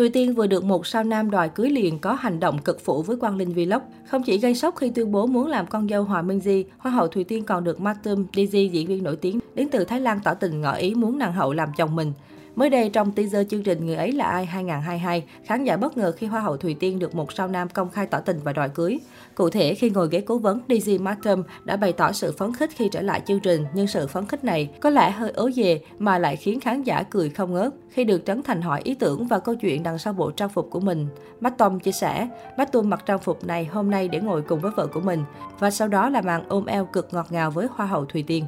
Thùy Tiên vừa được một sao nam đòi cưới liền có hành động cực phụ với Quang Linh Vlog. Không chỉ gây sốc khi tuyên bố muốn làm con dâu Hòa Minh Di, Hoa hậu Thùy Tiên còn được Martin Dizzy, diễn viên nổi tiếng đến từ Thái Lan tỏ tình ngỏ ý muốn nàng hậu làm chồng mình. Mới đây, trong teaser chương trình Người ấy là ai 2022, khán giả bất ngờ khi Hoa hậu Thùy Tiên được một sao nam công khai tỏ tình và đòi cưới. Cụ thể, khi ngồi ghế cố vấn, Daisy Martin đã bày tỏ sự phấn khích khi trở lại chương trình, nhưng sự phấn khích này có lẽ hơi ố về mà lại khiến khán giả cười không ngớt khi được Trấn Thành hỏi ý tưởng và câu chuyện đằng sau bộ trang phục của mình. Tom chia sẻ, Tom mặc trang phục này hôm nay để ngồi cùng với vợ của mình và sau đó là màn ôm eo cực ngọt ngào với Hoa hậu Thùy Tiên.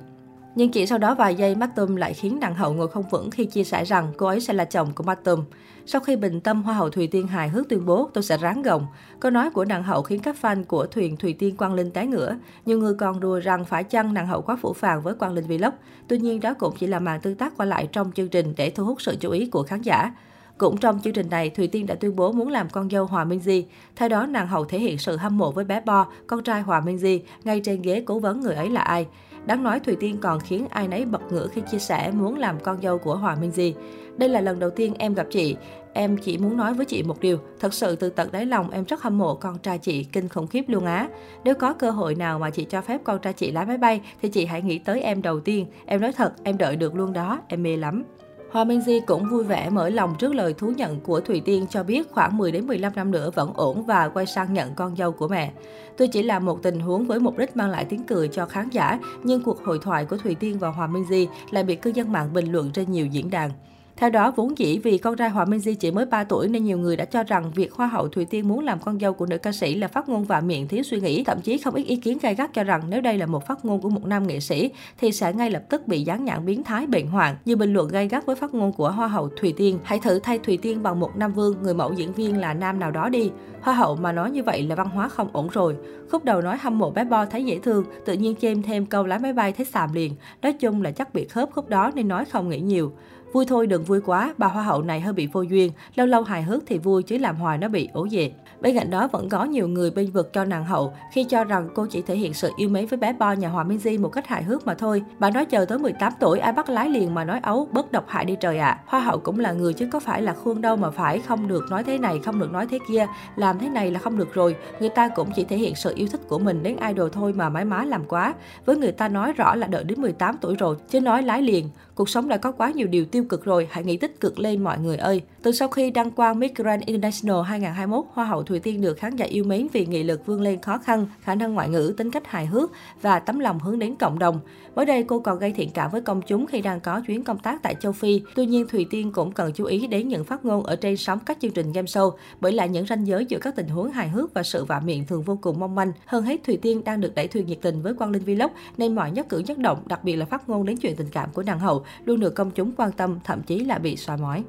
Nhưng chỉ sau đó vài giây, Matum lại khiến nàng hậu ngồi không vững khi chia sẻ rằng cô ấy sẽ là chồng của Matum. Sau khi bình tâm, Hoa hậu Thùy Tiên hài hước tuyên bố tôi sẽ ráng gồng. Câu nói của nàng hậu khiến các fan của thuyền Thùy Tiên Quang Linh té ngửa. Nhiều người còn đùa rằng phải chăng nàng hậu quá phủ phàng với Quang Linh Vlog. Tuy nhiên đó cũng chỉ là màn tương tác qua lại trong chương trình để thu hút sự chú ý của khán giả. Cũng trong chương trình này, Thùy Tiên đã tuyên bố muốn làm con dâu Hòa Minh Di. Theo đó, nàng hậu thể hiện sự hâm mộ với bé Bo, con trai Hòa Minh Di, ngay trên ghế cố vấn người ấy là ai. Đáng nói Thùy Tiên còn khiến ai nấy bật ngửa khi chia sẻ muốn làm con dâu của Hòa Minh Di. Đây là lần đầu tiên em gặp chị. Em chỉ muốn nói với chị một điều, thật sự từ tận đáy lòng em rất hâm mộ con trai chị kinh khủng khiếp luôn á. Nếu có cơ hội nào mà chị cho phép con trai chị lái máy bay thì chị hãy nghĩ tới em đầu tiên. Em nói thật, em đợi được luôn đó, em mê lắm. Hoa Minh Di cũng vui vẻ mở lòng trước lời thú nhận của Thùy Tiên cho biết khoảng 10 đến 15 năm nữa vẫn ổn và quay sang nhận con dâu của mẹ. Tôi chỉ là một tình huống với mục đích mang lại tiếng cười cho khán giả, nhưng cuộc hội thoại của Thùy Tiên và Hoa Minh Di lại bị cư dân mạng bình luận trên nhiều diễn đàn. Theo đó, vốn dĩ vì con trai Hòa Minh Di chỉ mới 3 tuổi nên nhiều người đã cho rằng việc Hoa hậu Thùy Tiên muốn làm con dâu của nữ ca sĩ là phát ngôn và miệng thiếu suy nghĩ. Thậm chí không ít ý kiến gay gắt cho rằng nếu đây là một phát ngôn của một nam nghệ sĩ thì sẽ ngay lập tức bị dán nhãn biến thái bệnh hoạn. nhiều bình luận gay gắt với phát ngôn của Hoa hậu Thùy Tiên, hãy thử thay Thùy Tiên bằng một nam vương, người mẫu diễn viên là nam nào đó đi. Hoa hậu mà nói như vậy là văn hóa không ổn rồi. Khúc đầu nói hâm mộ bé Bo thấy dễ thương, tự nhiên chêm thêm câu lái máy bay thấy xàm liền. Nói chung là chắc bị khớp khúc đó nên nói không nghĩ nhiều. Vui thôi đừng vui quá, bà hoa hậu này hơi bị vô duyên, lâu lâu hài hước thì vui chứ làm hoài nó bị ố dệ. Bên cạnh đó vẫn có nhiều người bên vực cho nàng hậu khi cho rằng cô chỉ thể hiện sự yêu mến với bé Bo nhà Hòa Minzy một cách hài hước mà thôi. Bà nói chờ tới 18 tuổi ai bắt lái liền mà nói ấu, bớt độc hại đi trời ạ. À. Hoa hậu cũng là người chứ có phải là khuôn đâu mà phải không được nói thế này, không được nói thế kia, làm thế này là không được rồi. Người ta cũng chỉ thể hiện sự yêu thích của mình đến idol thôi mà mái má làm quá. Với người ta nói rõ là đợi đến 18 tuổi rồi, chứ nói lái liền. Cuộc sống đã có quá nhiều điều tiêu cực rồi, hãy nghĩ tích cực lên mọi người ơi. Từ sau khi đăng quang Miss Grand International 2021, Hoa hậu Thùy Tiên được khán giả yêu mến vì nghị lực vươn lên khó khăn, khả năng ngoại ngữ, tính cách hài hước và tấm lòng hướng đến cộng đồng. Mới đây, cô còn gây thiện cảm với công chúng khi đang có chuyến công tác tại châu Phi. Tuy nhiên, Thùy Tiên cũng cần chú ý đến những phát ngôn ở trên sóng các chương trình game show, bởi lại những ranh giới giữa các tình huống hài hước và sự vạ miệng thường vô cùng mong manh. Hơn hết, Thùy Tiên đang được đẩy thuyền nhiệt tình với Quang Linh Vlog, nên mọi nhất cử nhất động, đặc biệt là phát ngôn đến chuyện tình cảm của nàng hậu, luôn được công chúng quan tâm, thậm chí là bị xóa mỏi.